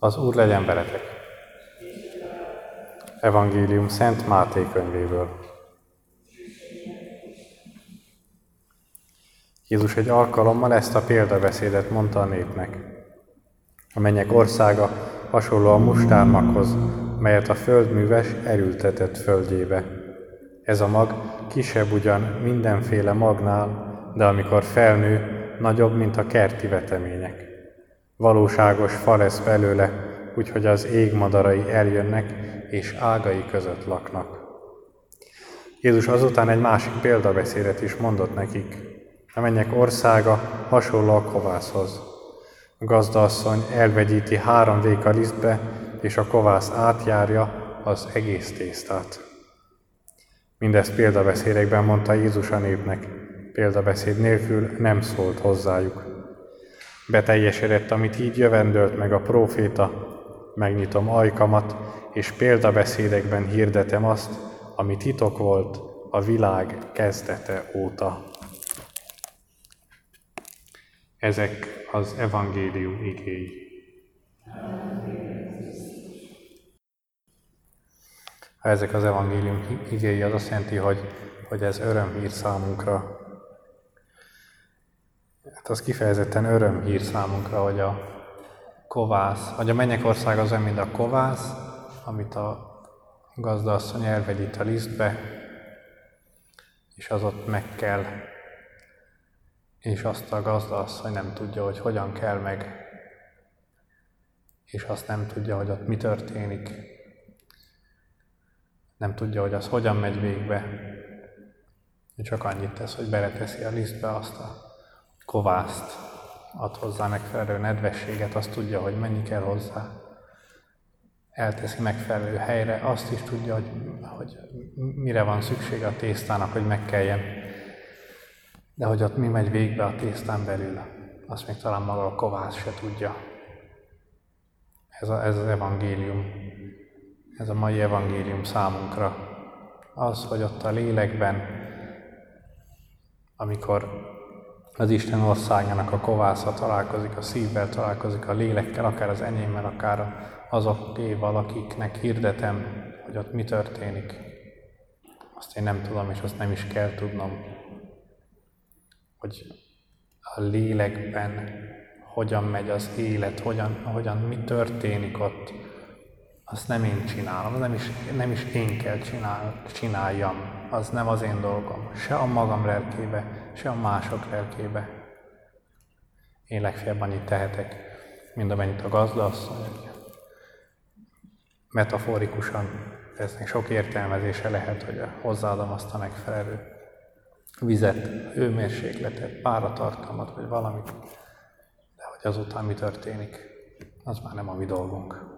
Az Úr legyen veletek! Evangélium Szent Máté könyvéből. Jézus egy alkalommal ezt a példabeszédet mondta a népnek. A mennyek országa hasonló a mustármakhoz, melyet a földműves elültetett földjébe. Ez a mag kisebb ugyan mindenféle magnál, de amikor felnő, nagyobb, mint a kerti vetemények. Valóságos fa lesz belőle, úgyhogy az ég madarai eljönnek, és ágai között laknak. Jézus azután egy másik példabeszédet is mondott nekik. A mennyek országa hasonló a kovászhoz. A gazdaasszony elvegyíti három véka lisztbe, és a kovász átjárja az egész tésztát. Mindezt példabeszédekben mondta Jézus a népnek, példabeszéd nélkül nem szólt hozzájuk. Beteljesedett, amit így jövendölt meg a próféta, megnyitom ajkamat, és példabeszédekben hirdetem azt, ami titok volt a világ kezdete óta. Ezek az evangélium igéi. Ha ezek az evangélium igéi, az azt jelenti, hogy, hogy ez örömhír számunkra, Hát az kifejezetten örömhír számunkra, hogy a kovász, vagy a mennyek ország az olyan, mint a kovász, amit a gazdaasszony elvegyít a lisztbe, és az ott meg kell, és azt a gazdaasszony nem tudja, hogy hogyan kell meg, és azt nem tudja, hogy ott mi történik. Nem tudja, hogy az hogyan megy végbe. Csak annyit tesz, hogy beleteszi a lisztbe azt a kovászt, ad hozzá megfelelő nedvességet, azt tudja, hogy mennyi kell hozzá. Elteszi megfelelő helyre, azt is tudja, hogy, hogy mire van szüksége a tésztának, hogy megkeljen. De hogy ott mi megy végbe a tésztán belül, azt még talán maga a kovász se tudja. Ez, a, ez az evangélium, ez a mai evangélium számunkra. Az, hogy ott a lélekben, amikor az Isten országának a kovásza találkozik, a szívvel találkozik, a lélekkel, akár az enyémmel, akár azokéval, akiknek hirdetem, hogy ott mi történik. Azt én nem tudom, és azt nem is kell tudnom, hogy a lélekben hogyan megy az élet, hogyan, hogyan mi történik ott, azt nem én csinálom, nem is, nem is én kell csinál, csináljam, az nem az én dolgom, se a magam lelkébe, se a mások lelkébe. Én legfeljebb annyit tehetek, mint amennyit a gazda asszony. Metaforikusan eznek sok értelmezése lehet, hogy hozzáadom azt a megfelelő vizet, hőmérsékletet, páratartalmat, vagy valamit, de hogy azután mi történik, az már nem a mi dolgunk.